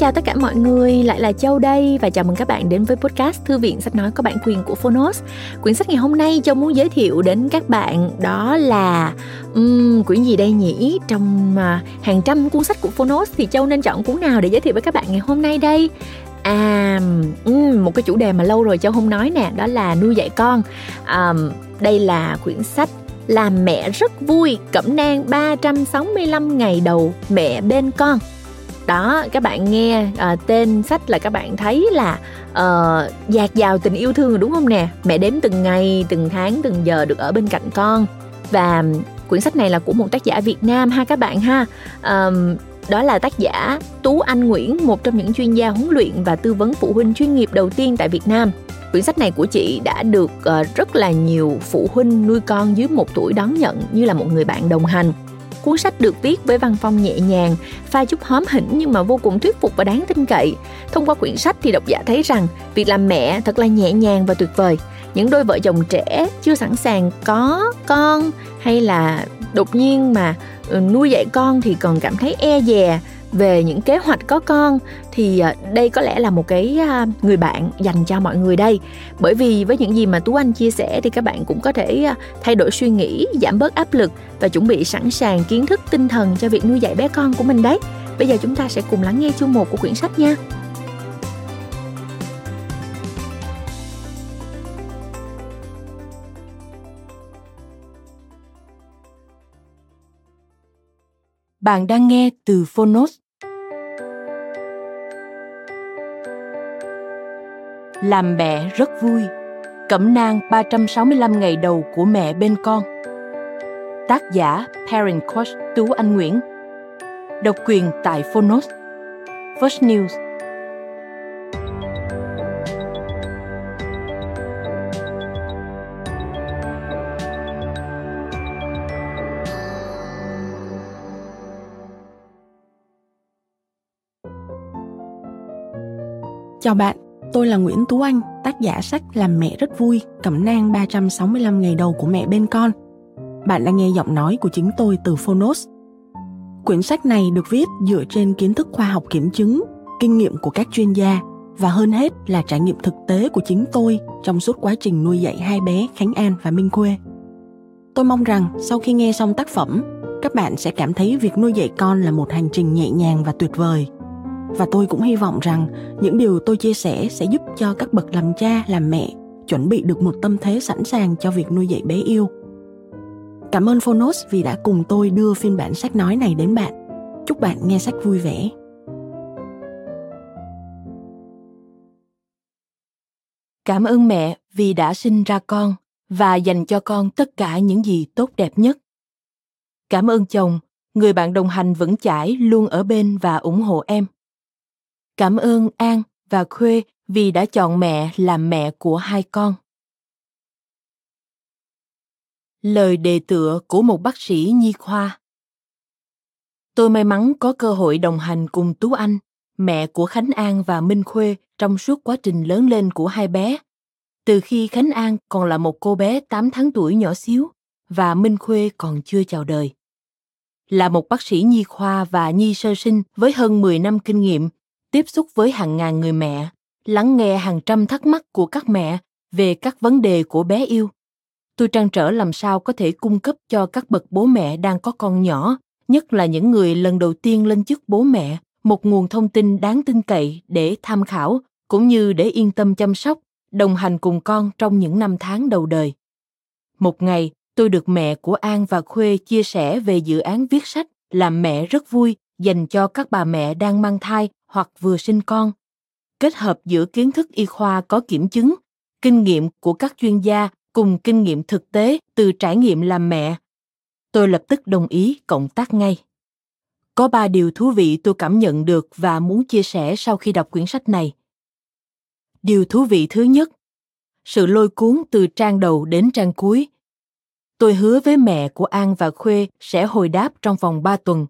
chào tất cả mọi người, lại là Châu đây và chào mừng các bạn đến với podcast Thư viện sách nói có bản quyền của Phonos. Quyển sách ngày hôm nay Châu muốn giới thiệu đến các bạn đó là um, quyển gì đây nhỉ? Trong uh, hàng trăm cuốn sách của Phonos thì Châu nên chọn cuốn nào để giới thiệu với các bạn ngày hôm nay đây? À, um, một cái chủ đề mà lâu rồi Châu không nói nè, đó là nuôi dạy con. Um, đây là quyển sách làm mẹ rất vui cẩm nang 365 ngày đầu mẹ bên con đó các bạn nghe à, tên sách là các bạn thấy là uh, dạt dào tình yêu thương rồi đúng không nè? Mẹ đếm từng ngày từng tháng từng giờ được ở bên cạnh con. Và quyển sách này là của một tác giả Việt Nam ha các bạn ha. Um, đó là tác giả Tú Anh Nguyễn, một trong những chuyên gia huấn luyện và tư vấn phụ huynh chuyên nghiệp đầu tiên tại Việt Nam. Quyển sách này của chị đã được uh, rất là nhiều phụ huynh nuôi con dưới một tuổi đón nhận như là một người bạn đồng hành. Cuốn sách được viết với văn phong nhẹ nhàng, pha chút hóm hỉnh nhưng mà vô cùng thuyết phục và đáng tin cậy. Thông qua quyển sách thì độc giả thấy rằng việc làm mẹ thật là nhẹ nhàng và tuyệt vời. Những đôi vợ chồng trẻ chưa sẵn sàng có con hay là đột nhiên mà ừ, nuôi dạy con thì còn cảm thấy e dè về những kế hoạch có con thì à, đây có lẽ là một cái à, người bạn dành cho mọi người đây. Bởi vì với những gì mà tú anh chia sẻ thì các bạn cũng có thể à, thay đổi suy nghĩ, giảm bớt áp lực và chuẩn bị sẵn sàng kiến thức tinh thần cho việc nuôi dạy bé con của mình đấy. Bây giờ chúng ta sẽ cùng lắng nghe chương một của quyển sách nha. Bạn đang nghe từ Phonos. Làm mẹ rất vui. Cẩm nang 365 ngày đầu của mẹ bên con. Tác giả Parent Coach Tú Anh Nguyễn. Độc quyền tại Phonos. First News Chào bạn, tôi là Nguyễn Tú Anh, tác giả sách Làm mẹ rất vui, cẩm nang 365 ngày đầu của mẹ bên con. Bạn đang nghe giọng nói của chính tôi từ Phonos. Quyển sách này được viết dựa trên kiến thức khoa học kiểm chứng, kinh nghiệm của các chuyên gia và hơn hết là trải nghiệm thực tế của chính tôi trong suốt quá trình nuôi dạy hai bé Khánh An và Minh Khuê. Tôi mong rằng sau khi nghe xong tác phẩm, các bạn sẽ cảm thấy việc nuôi dạy con là một hành trình nhẹ nhàng và tuyệt vời – và tôi cũng hy vọng rằng những điều tôi chia sẻ sẽ giúp cho các bậc làm cha, làm mẹ chuẩn bị được một tâm thế sẵn sàng cho việc nuôi dạy bé yêu. Cảm ơn phonos vì đã cùng tôi đưa phiên bản sách nói này đến bạn. Chúc bạn nghe sách vui vẻ. Cảm ơn mẹ vì đã sinh ra con và dành cho con tất cả những gì tốt đẹp nhất. Cảm ơn chồng, người bạn đồng hành vững chãi luôn ở bên và ủng hộ em. Cảm ơn An và Khuê vì đã chọn mẹ làm mẹ của hai con. Lời đề tựa của một bác sĩ nhi khoa Tôi may mắn có cơ hội đồng hành cùng Tú Anh, mẹ của Khánh An và Minh Khuê trong suốt quá trình lớn lên của hai bé. Từ khi Khánh An còn là một cô bé 8 tháng tuổi nhỏ xíu và Minh Khuê còn chưa chào đời. Là một bác sĩ nhi khoa và nhi sơ sinh với hơn 10 năm kinh nghiệm tiếp xúc với hàng ngàn người mẹ, lắng nghe hàng trăm thắc mắc của các mẹ về các vấn đề của bé yêu. Tôi trăn trở làm sao có thể cung cấp cho các bậc bố mẹ đang có con nhỏ, nhất là những người lần đầu tiên lên chức bố mẹ, một nguồn thông tin đáng tin cậy để tham khảo cũng như để yên tâm chăm sóc, đồng hành cùng con trong những năm tháng đầu đời. Một ngày, tôi được mẹ của An và Khuê chia sẻ về dự án viết sách làm mẹ rất vui dành cho các bà mẹ đang mang thai hoặc vừa sinh con. Kết hợp giữa kiến thức y khoa có kiểm chứng, kinh nghiệm của các chuyên gia cùng kinh nghiệm thực tế từ trải nghiệm làm mẹ. Tôi lập tức đồng ý cộng tác ngay. Có ba điều thú vị tôi cảm nhận được và muốn chia sẻ sau khi đọc quyển sách này. Điều thú vị thứ nhất, sự lôi cuốn từ trang đầu đến trang cuối. Tôi hứa với mẹ của an và khuê sẽ hồi đáp trong vòng ba tuần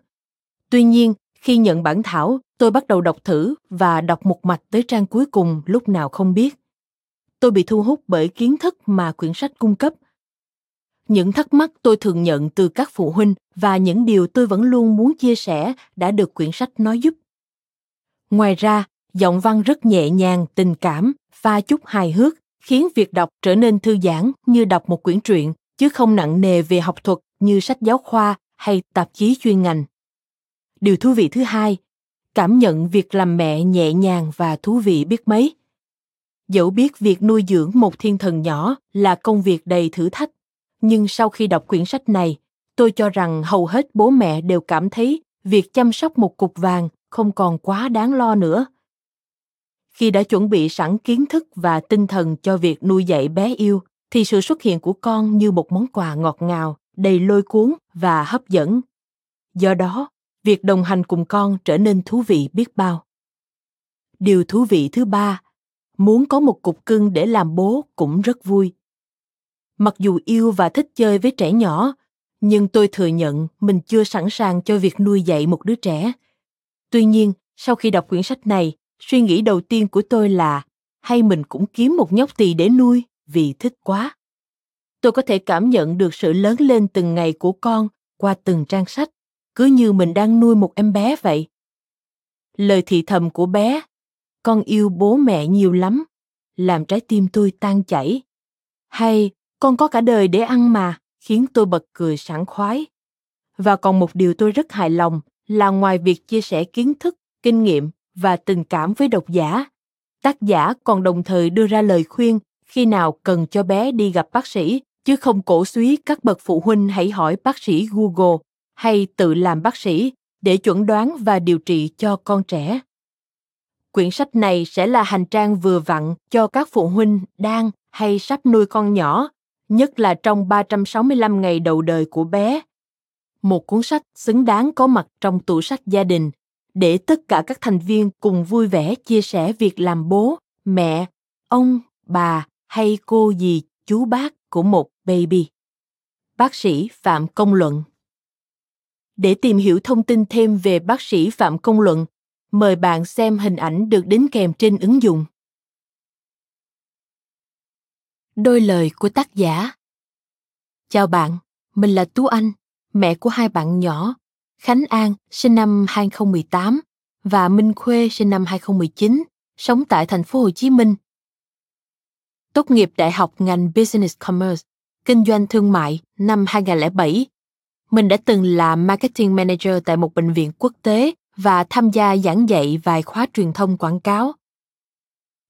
tuy nhiên khi nhận bản thảo tôi bắt đầu đọc thử và đọc một mạch tới trang cuối cùng lúc nào không biết. Tôi bị thu hút bởi kiến thức mà quyển sách cung cấp. Những thắc mắc tôi thường nhận từ các phụ huynh và những điều tôi vẫn luôn muốn chia sẻ đã được quyển sách nói giúp. Ngoài ra, giọng văn rất nhẹ nhàng, tình cảm, pha chút hài hước, khiến việc đọc trở nên thư giãn như đọc một quyển truyện, chứ không nặng nề về học thuật như sách giáo khoa hay tạp chí chuyên ngành. Điều thú vị thứ hai, cảm nhận việc làm mẹ nhẹ nhàng và thú vị biết mấy. Dẫu biết việc nuôi dưỡng một thiên thần nhỏ là công việc đầy thử thách, nhưng sau khi đọc quyển sách này, tôi cho rằng hầu hết bố mẹ đều cảm thấy việc chăm sóc một cục vàng không còn quá đáng lo nữa khi đã chuẩn bị sẵn kiến thức và tinh thần cho việc nuôi dạy bé yêu thì sự xuất hiện của con như một món quà ngọt ngào đầy lôi cuốn và hấp dẫn do đó việc đồng hành cùng con trở nên thú vị biết bao. Điều thú vị thứ ba, muốn có một cục cưng để làm bố cũng rất vui. Mặc dù yêu và thích chơi với trẻ nhỏ, nhưng tôi thừa nhận mình chưa sẵn sàng cho việc nuôi dạy một đứa trẻ. Tuy nhiên, sau khi đọc quyển sách này, suy nghĩ đầu tiên của tôi là, hay mình cũng kiếm một nhóc tỳ để nuôi vì thích quá. Tôi có thể cảm nhận được sự lớn lên từng ngày của con qua từng trang sách cứ như mình đang nuôi một em bé vậy. Lời thì thầm của bé, con yêu bố mẹ nhiều lắm, làm trái tim tôi tan chảy. Hay, con có cả đời để ăn mà, khiến tôi bật cười sảng khoái. Và còn một điều tôi rất hài lòng là ngoài việc chia sẻ kiến thức, kinh nghiệm và tình cảm với độc giả, tác giả còn đồng thời đưa ra lời khuyên khi nào cần cho bé đi gặp bác sĩ, chứ không cổ suý các bậc phụ huynh hãy hỏi bác sĩ google hay tự làm bác sĩ để chuẩn đoán và điều trị cho con trẻ quyển sách này sẽ là hành trang vừa vặn cho các phụ huynh đang hay sắp nuôi con nhỏ, nhất là trong 365 ngày đầu đời của bé. Một cuốn sách xứng đáng có mặt trong tủ sách gia đình để tất cả các thành viên cùng vui vẻ chia sẻ việc làm bố, mẹ, ông, bà hay cô dì, chú bác của một baby. Bác sĩ Phạm Công Luận để tìm hiểu thông tin thêm về bác sĩ Phạm Công Luận, mời bạn xem hình ảnh được đính kèm trên ứng dụng. Đôi lời của tác giả Chào bạn, mình là Tú Anh, mẹ của hai bạn nhỏ Khánh An sinh năm 2018 và Minh Khuê sinh năm 2019, sống tại thành phố Hồ Chí Minh. Tốt nghiệp đại học ngành Business Commerce, kinh doanh thương mại năm 2007. Mình đã từng là marketing manager tại một bệnh viện quốc tế và tham gia giảng dạy vài khóa truyền thông quảng cáo.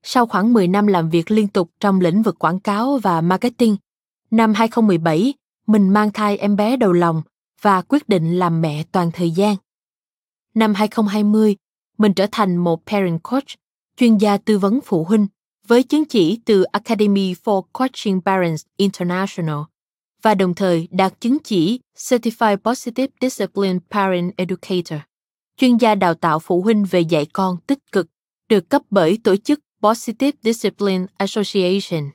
Sau khoảng 10 năm làm việc liên tục trong lĩnh vực quảng cáo và marketing, năm 2017, mình mang thai em bé đầu lòng và quyết định làm mẹ toàn thời gian. Năm 2020, mình trở thành một parent coach, chuyên gia tư vấn phụ huynh với chứng chỉ từ Academy for Coaching Parents International và đồng thời đạt chứng chỉ Certified Positive Discipline Parent Educator, chuyên gia đào tạo phụ huynh về dạy con tích cực, được cấp bởi tổ chức Positive Discipline Association.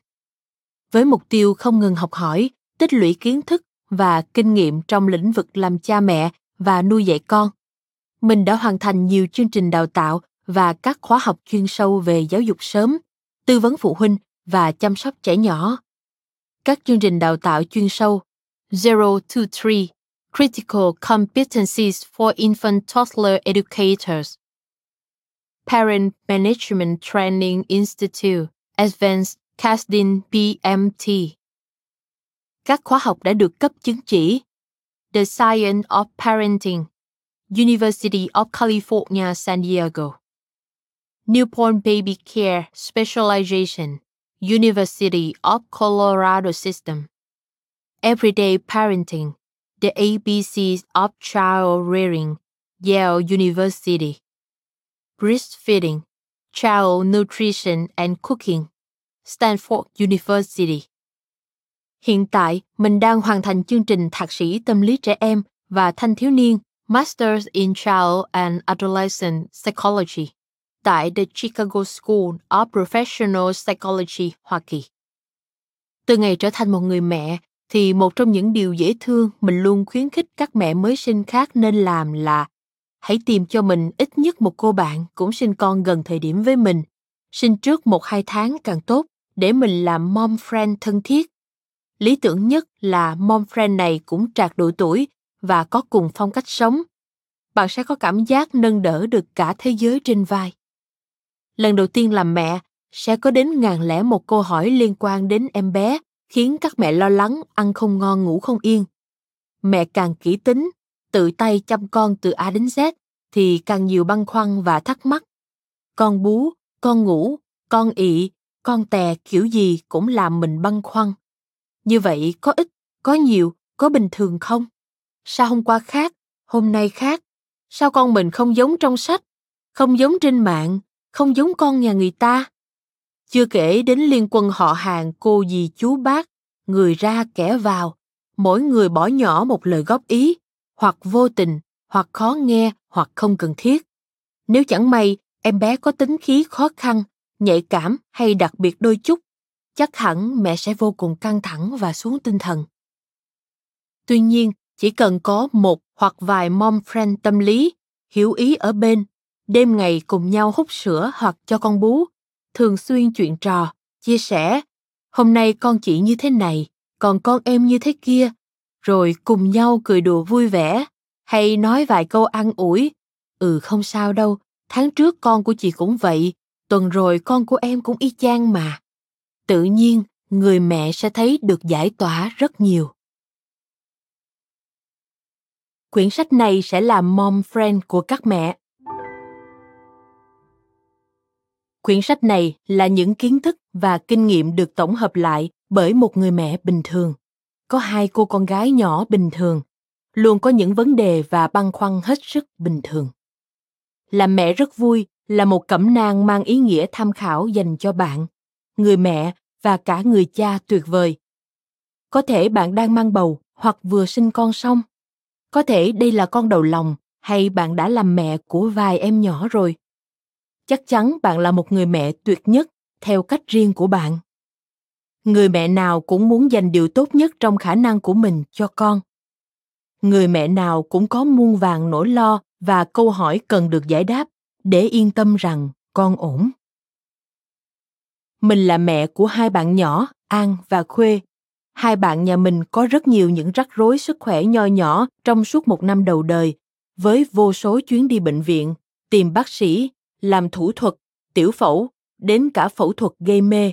Với mục tiêu không ngừng học hỏi, tích lũy kiến thức và kinh nghiệm trong lĩnh vực làm cha mẹ và nuôi dạy con. Mình đã hoàn thành nhiều chương trình đào tạo và các khóa học chuyên sâu về giáo dục sớm, tư vấn phụ huynh và chăm sóc trẻ nhỏ. Các chương trình đào tạo chuyên sâu. Zero to Three Critical Competencies for Infant Toddler Educators. Parent Management Training Institute Advanced Casting PMT các khóa học đã được cấp chứng chỉ. The Science of Parenting, University of California, San Diego. Newborn Baby Care Specialization, University of Colorado System. Everyday Parenting, The ABCs of Child Rearing, Yale University. Breastfeeding, Child Nutrition and Cooking, Stanford University. Hiện tại, mình đang hoàn thành chương trình thạc sĩ tâm lý trẻ em và thanh thiếu niên Masters in Child and Adolescent Psychology tại The Chicago School of Professional Psychology, Hoa Kỳ. Từ ngày trở thành một người mẹ, thì một trong những điều dễ thương mình luôn khuyến khích các mẹ mới sinh khác nên làm là hãy tìm cho mình ít nhất một cô bạn cũng sinh con gần thời điểm với mình. Sinh trước một hai tháng càng tốt để mình làm mom friend thân thiết lý tưởng nhất là mom friend này cũng trạc độ tuổi và có cùng phong cách sống. bạn sẽ có cảm giác nâng đỡ được cả thế giới trên vai lần đầu tiên làm mẹ, sẽ có đến ngàn lẻ một câu hỏi liên quan đến em bé, khiến các mẹ lo lắng, ăn không ngon, ngủ không yên. Mẹ càng kỹ tính, tự tay chăm con từ a đến z, thì càng nhiều băn khoăn và thắc mắc. Con bú, con ngủ, con ị, con tè kiểu gì cũng làm mình băn khoăn. Như vậy có ít, có nhiều, có bình thường không? Sao hôm qua khác, hôm nay khác? Sao con mình không giống trong sách, không giống trên mạng? Không giống con nhà người ta. Chưa kể đến liên quân họ hàng, cô dì chú bác, người ra kẻ vào, mỗi người bỏ nhỏ một lời góp ý, hoặc vô tình, hoặc khó nghe, hoặc không cần thiết. Nếu chẳng may, em bé có tính khí khó khăn, nhạy cảm hay đặc biệt đôi chút, chắc hẳn mẹ sẽ vô cùng căng thẳng và xuống tinh thần. Tuy nhiên, chỉ cần có một hoặc vài mom friend tâm lý, hiểu ý ở bên đêm ngày cùng nhau hút sữa hoặc cho con bú. Thường xuyên chuyện trò, chia sẻ. Hôm nay con chị như thế này, còn con em như thế kia. Rồi cùng nhau cười đùa vui vẻ, hay nói vài câu ăn ủi. Ừ không sao đâu, tháng trước con của chị cũng vậy, tuần rồi con của em cũng y chang mà. Tự nhiên, người mẹ sẽ thấy được giải tỏa rất nhiều. Quyển sách này sẽ là mom friend của các mẹ. Quyển sách này là những kiến thức và kinh nghiệm được tổng hợp lại bởi một người mẹ bình thường. Có hai cô con gái nhỏ bình thường. Luôn có những vấn đề và băn khoăn hết sức bình thường. Làm mẹ rất vui, là một cẩm nang mang ý nghĩa tham khảo dành cho bạn, người mẹ và cả người cha tuyệt vời. Có thể bạn đang mang bầu hoặc vừa sinh con xong. Có thể đây là con đầu lòng hay bạn đã làm mẹ của vài em nhỏ rồi chắc chắn bạn là một người mẹ tuyệt nhất, theo cách riêng của bạn. Người mẹ nào cũng muốn dành điều tốt nhất trong khả năng của mình cho con. Người mẹ nào cũng có muôn vàng nỗi lo và câu hỏi cần được giải đáp để yên tâm rằng con ổn. Mình là mẹ của hai bạn nhỏ, an và khuê. Hai bạn nhà mình có rất nhiều những rắc rối sức khỏe nho nhỏ trong suốt một năm đầu đời, với vô số chuyến đi bệnh viện, tìm bác sĩ làm thủ thuật, tiểu phẫu, đến cả phẫu thuật gây mê.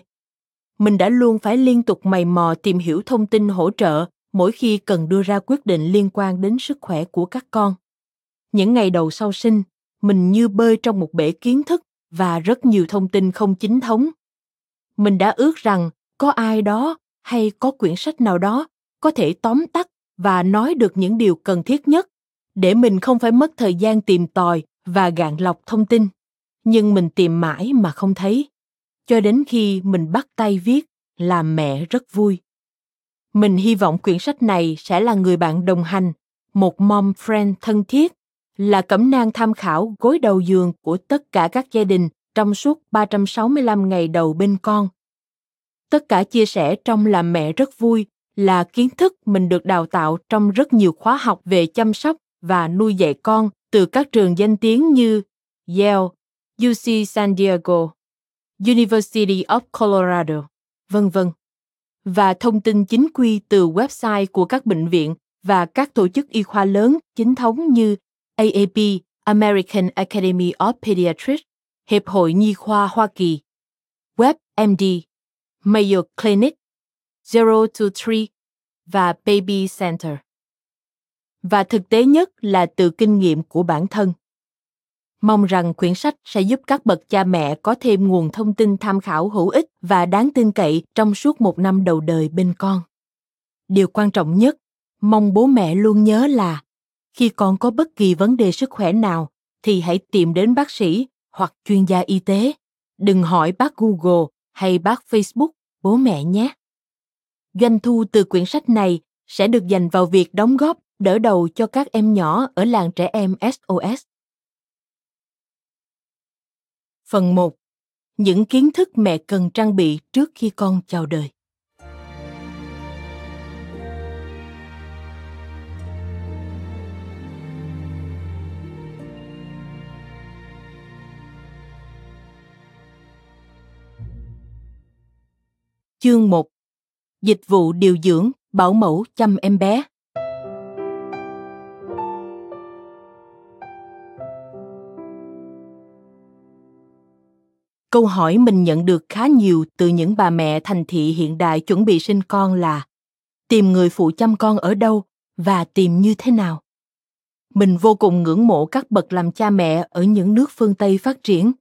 Mình đã luôn phải liên tục mày mò tìm hiểu thông tin hỗ trợ mỗi khi cần đưa ra quyết định liên quan đến sức khỏe của các con. Những ngày đầu sau sinh, mình như bơi trong một bể kiến thức và rất nhiều thông tin không chính thống. Mình đã ước rằng có ai đó hay có quyển sách nào đó có thể tóm tắt và nói được những điều cần thiết nhất để mình không phải mất thời gian tìm tòi và gạn lọc thông tin nhưng mình tìm mãi mà không thấy cho đến khi mình bắt tay viết làm mẹ rất vui mình hy vọng quyển sách này sẽ là người bạn đồng hành một mom friend thân thiết là cẩm nang tham khảo gối đầu giường của tất cả các gia đình trong suốt 365 ngày đầu bên con. Tất cả chia sẻ trong làm mẹ rất vui là kiến thức mình được đào tạo trong rất nhiều khóa học về chăm sóc và nuôi dạy con từ các trường danh tiếng như Yale, UC San Diego, University of Colorado, vân vân. Và thông tin chính quy từ website của các bệnh viện và các tổ chức y khoa lớn chính thống như AAP, American Academy of Pediatrics, Hiệp hội Nhi khoa Hoa Kỳ, WebMD, Mayo Clinic, Zero to Three và Baby Center. Và thực tế nhất là từ kinh nghiệm của bản thân. Mong rằng quyển sách sẽ giúp các bậc cha mẹ có thêm nguồn thông tin tham khảo hữu ích và đáng tin cậy trong suốt một năm đầu đời bên con. Điều quan trọng nhất, mong bố mẹ luôn nhớ là khi con có bất kỳ vấn đề sức khỏe nào thì hãy tìm đến bác sĩ hoặc chuyên gia y tế đừng hỏi bác google hay bác facebook bố mẹ nhé doanh thu từ quyển sách này sẽ được dành vào việc đóng góp đỡ đầu cho các em nhỏ ở làng trẻ em SOS. Phần 1. Những kiến thức mẹ cần trang bị trước khi con chào đời. Chương 1 Dịch vụ điều dưỡng, bảo mẫu chăm em bé câu hỏi mình nhận được khá nhiều từ những bà mẹ thành thị hiện đại chuẩn bị sinh con là tìm người phụ chăm con ở đâu và tìm như thế nào mình vô cùng ngưỡng mộ các bậc làm cha mẹ ở những nước phương Tây phát triển.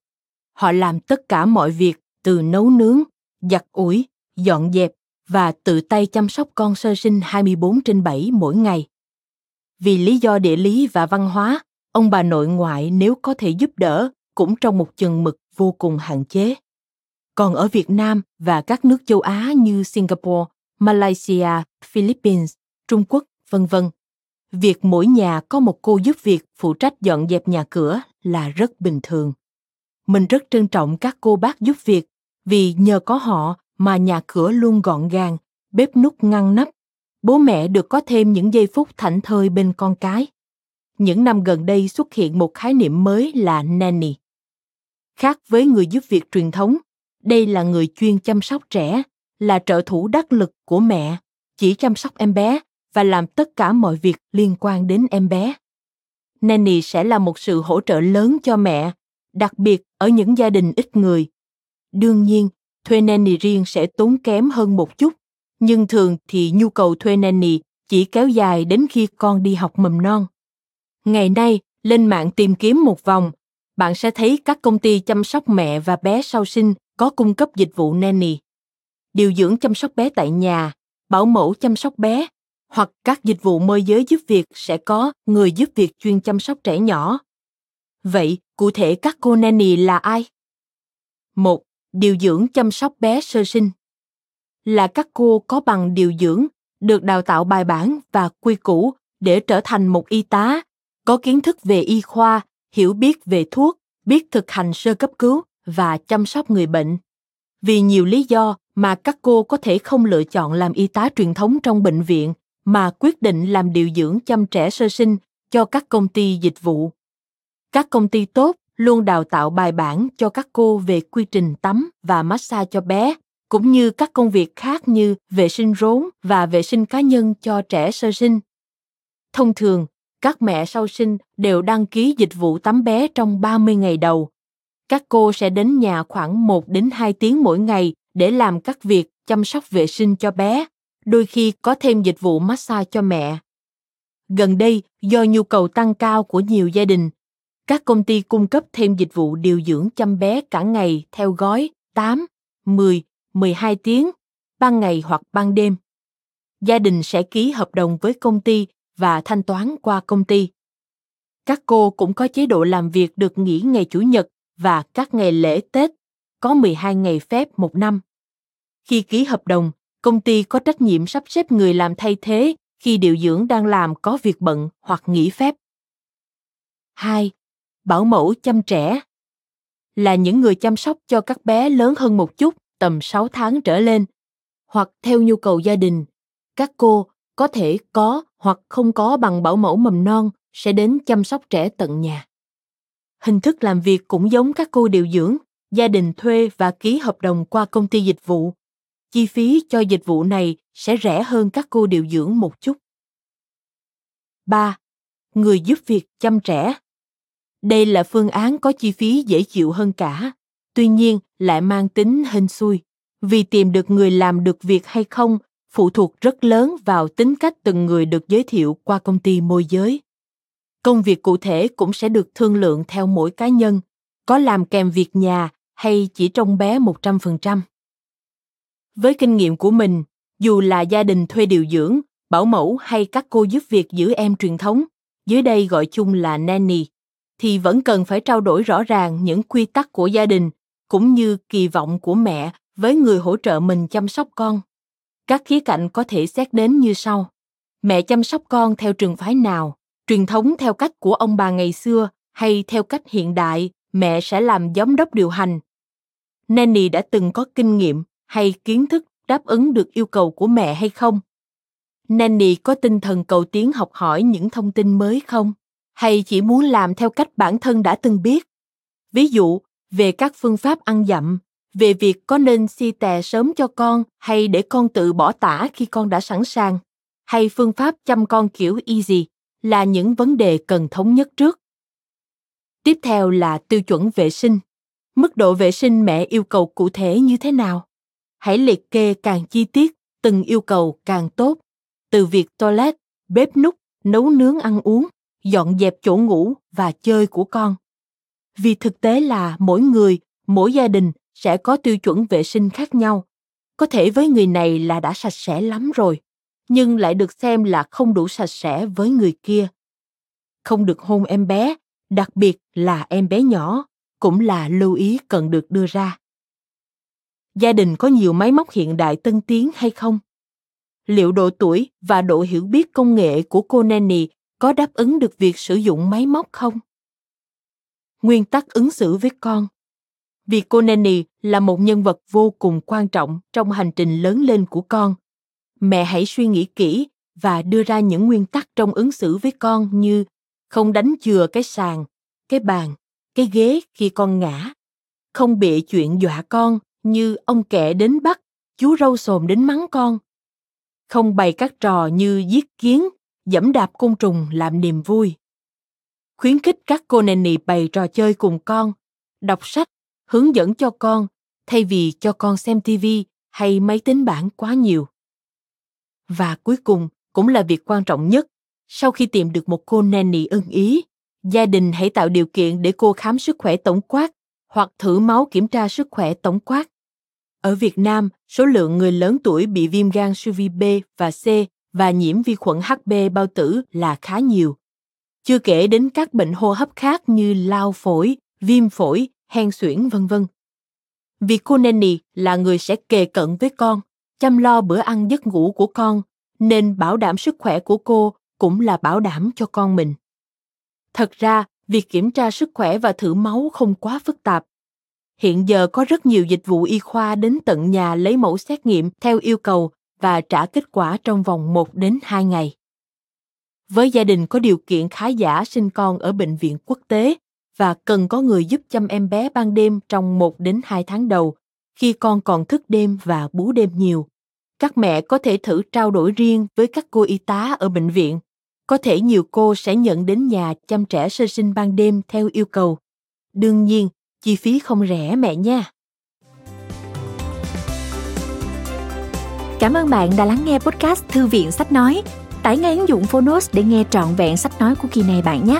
Họ làm tất cả mọi việc từ nấu nướng, giặt ủi, dọn dẹp và tự tay chăm sóc con sơ sinh 24 trên 7 mỗi ngày. Vì lý do địa lý và văn hóa, ông bà nội ngoại nếu có thể giúp đỡ cũng trong một chừng mực vô cùng hạn chế. Còn ở Việt Nam và các nước châu Á như Singapore, Malaysia, Philippines, Trung Quốc, vân vân, việc mỗi nhà có một cô giúp việc phụ trách dọn dẹp nhà cửa là rất bình thường. Mình rất trân trọng các cô bác giúp việc vì nhờ có họ mà nhà cửa luôn gọn gàng bếp nút ngăn nắp. Bố mẹ được có thêm những giây phút thảnh thơi bên con cái. Những năm gần đây xuất hiện một khái niệm mới là nanny khác với người giúp việc truyền thống đây là người chuyên chăm sóc trẻ là trợ thủ đắc lực của mẹ chỉ chăm sóc em bé và làm tất cả mọi việc liên quan đến em bé. Nanny sẽ là một sự hỗ trợ lớn cho mẹ, đặc biệt ở những gia đình ít người. Đương nhiên, thuê nanny riêng sẽ tốn kém hơn một chút, nhưng thường thì nhu cầu thuê nanny chỉ kéo dài đến khi con đi học mầm non. Ngày nay, lên mạng tìm kiếm một vòng, bạn sẽ thấy các công ty chăm sóc mẹ và bé sau sinh có cung cấp dịch vụ nanny. Điều dưỡng chăm sóc bé tại nhà, bảo mẫu chăm sóc bé hoặc các dịch vụ môi giới giúp việc sẽ có người giúp việc chuyên chăm sóc trẻ nhỏ. Vậy, cụ thể các cô nanny là ai? Một, điều dưỡng chăm sóc bé sơ sinh. Là các cô có bằng điều dưỡng, được đào tạo bài bản và quy củ để trở thành một y tá, có kiến thức về y khoa, hiểu biết về thuốc, biết thực hành sơ cấp cứu và chăm sóc người bệnh. Vì nhiều lý do mà các cô có thể không lựa chọn làm y tá truyền thống trong bệnh viện mà quyết định làm điều dưỡng chăm trẻ sơ sinh cho các công ty dịch vụ. Các công ty tốt luôn đào tạo bài bản cho các cô về quy trình tắm và massage cho bé, cũng như các công việc khác như vệ sinh rốn và vệ sinh cá nhân cho trẻ sơ sinh. Thông thường, các mẹ sau sinh đều đăng ký dịch vụ tắm bé trong 30 ngày đầu. Các cô sẽ đến nhà khoảng 1 đến 2 tiếng mỗi ngày để làm các việc chăm sóc vệ sinh cho bé đôi khi có thêm dịch vụ massage cho mẹ. Gần đây, do nhu cầu tăng cao của nhiều gia đình, các công ty cung cấp thêm dịch vụ điều dưỡng chăm bé cả ngày theo gói 8, 10, 12 tiếng, ban ngày hoặc ban đêm. Gia đình sẽ ký hợp đồng với công ty và thanh toán qua công ty. Các cô cũng có chế độ làm việc được nghỉ ngày Chủ nhật và các ngày lễ Tết, có 12 ngày phép một năm. Khi ký hợp đồng, công ty có trách nhiệm sắp xếp người làm thay thế khi điều dưỡng đang làm có việc bận hoặc nghỉ phép. 2. Bảo mẫu chăm trẻ là những người chăm sóc cho các bé lớn hơn một chút, tầm 6 tháng trở lên, hoặc theo nhu cầu gia đình, các cô có thể có hoặc không có bằng bảo mẫu mầm non sẽ đến chăm sóc trẻ tận nhà. Hình thức làm việc cũng giống các cô điều dưỡng, gia đình thuê và ký hợp đồng qua công ty dịch vụ chi phí cho dịch vụ này sẽ rẻ hơn các cô điều dưỡng một chút. 3. Người giúp việc chăm trẻ. Đây là phương án có chi phí dễ chịu hơn cả, tuy nhiên lại mang tính hên xui, vì tìm được người làm được việc hay không phụ thuộc rất lớn vào tính cách từng người được giới thiệu qua công ty môi giới. Công việc cụ thể cũng sẽ được thương lượng theo mỗi cá nhân, có làm kèm việc nhà hay chỉ trông bé 100%. Với kinh nghiệm của mình, dù là gia đình thuê điều dưỡng, bảo mẫu hay các cô giúp việc giữ em truyền thống, dưới đây gọi chung là nanny, thì vẫn cần phải trao đổi rõ ràng những quy tắc của gia đình cũng như kỳ vọng của mẹ với người hỗ trợ mình chăm sóc con. Các khía cạnh có thể xét đến như sau. Mẹ chăm sóc con theo trường phái nào, truyền thống theo cách của ông bà ngày xưa hay theo cách hiện đại, mẹ sẽ làm giám đốc điều hành. Nanny đã từng có kinh nghiệm hay kiến thức đáp ứng được yêu cầu của mẹ hay không nanny có tinh thần cầu tiến học hỏi những thông tin mới không hay chỉ muốn làm theo cách bản thân đã từng biết ví dụ về các phương pháp ăn dặm về việc có nên si tè sớm cho con hay để con tự bỏ tả khi con đã sẵn sàng hay phương pháp chăm con kiểu easy là những vấn đề cần thống nhất trước tiếp theo là tiêu chuẩn vệ sinh Mức độ vệ sinh mẹ yêu cầu cụ thể như thế nào? Hãy liệt kê càng chi tiết, từng yêu cầu càng tốt. Từ việc toilet, bếp nút, nấu nướng ăn uống, dọn dẹp chỗ ngủ và chơi của con. Vì thực tế là mỗi người, mỗi gia đình sẽ có tiêu chuẩn vệ sinh khác nhau. Có thể với người này là đã sạch sẽ lắm rồi, nhưng lại được xem là không đủ sạch sẽ với người kia. Không được hôn em bé, đặc biệt là em bé nhỏ, cũng là lưu ý cần được đưa ra. Gia đình có nhiều máy móc hiện đại tân tiến hay không? Liệu độ tuổi và độ hiểu biết công nghệ của cô Nanny có đáp ứng được việc sử dụng máy móc không? Nguyên tắc ứng xử với con vì cô Nanny là một nhân vật vô cùng quan trọng trong hành trình lớn lên của con. Mẹ hãy suy nghĩ kỹ và đưa ra những nguyên tắc trong ứng xử với con như không đánh chừa cái sàn, cái bàn, cái ghế khi con ngã, không bịa chuyện dọa con như ông kẻ đến bắt, chú râu xồm đến mắng con. Không bày các trò như giết kiến, dẫm đạp côn trùng làm niềm vui. Khuyến khích các cô nanny bày trò chơi cùng con, đọc sách, hướng dẫn cho con thay vì cho con xem TV hay máy tính bảng quá nhiều. Và cuối cùng cũng là việc quan trọng nhất, sau khi tìm được một cô nanny ưng ý, gia đình hãy tạo điều kiện để cô khám sức khỏe tổng quát hoặc thử máu kiểm tra sức khỏe tổng quát. Ở Việt Nam, số lượng người lớn tuổi bị viêm gan siêu vi B và C và nhiễm vi khuẩn HB bao tử là khá nhiều. Chưa kể đến các bệnh hô hấp khác như lao phổi, viêm phổi, hen suyễn vân vân. Vì cô nanny là người sẽ kề cận với con, chăm lo bữa ăn giấc ngủ của con, nên bảo đảm sức khỏe của cô cũng là bảo đảm cho con mình. Thật ra, việc kiểm tra sức khỏe và thử máu không quá phức tạp. Hiện giờ có rất nhiều dịch vụ y khoa đến tận nhà lấy mẫu xét nghiệm theo yêu cầu và trả kết quả trong vòng 1 đến 2 ngày. Với gia đình có điều kiện khá giả sinh con ở bệnh viện quốc tế và cần có người giúp chăm em bé ban đêm trong 1 đến 2 tháng đầu, khi con còn thức đêm và bú đêm nhiều. Các mẹ có thể thử trao đổi riêng với các cô y tá ở bệnh viện. Có thể nhiều cô sẽ nhận đến nhà chăm trẻ sơ sinh ban đêm theo yêu cầu. Đương nhiên, chi phí không rẻ mẹ nha. Cảm ơn bạn đã lắng nghe podcast Thư viện Sách Nói. Tải ngay ứng dụng Phonos để nghe trọn vẹn sách nói của kỳ này bạn nhé.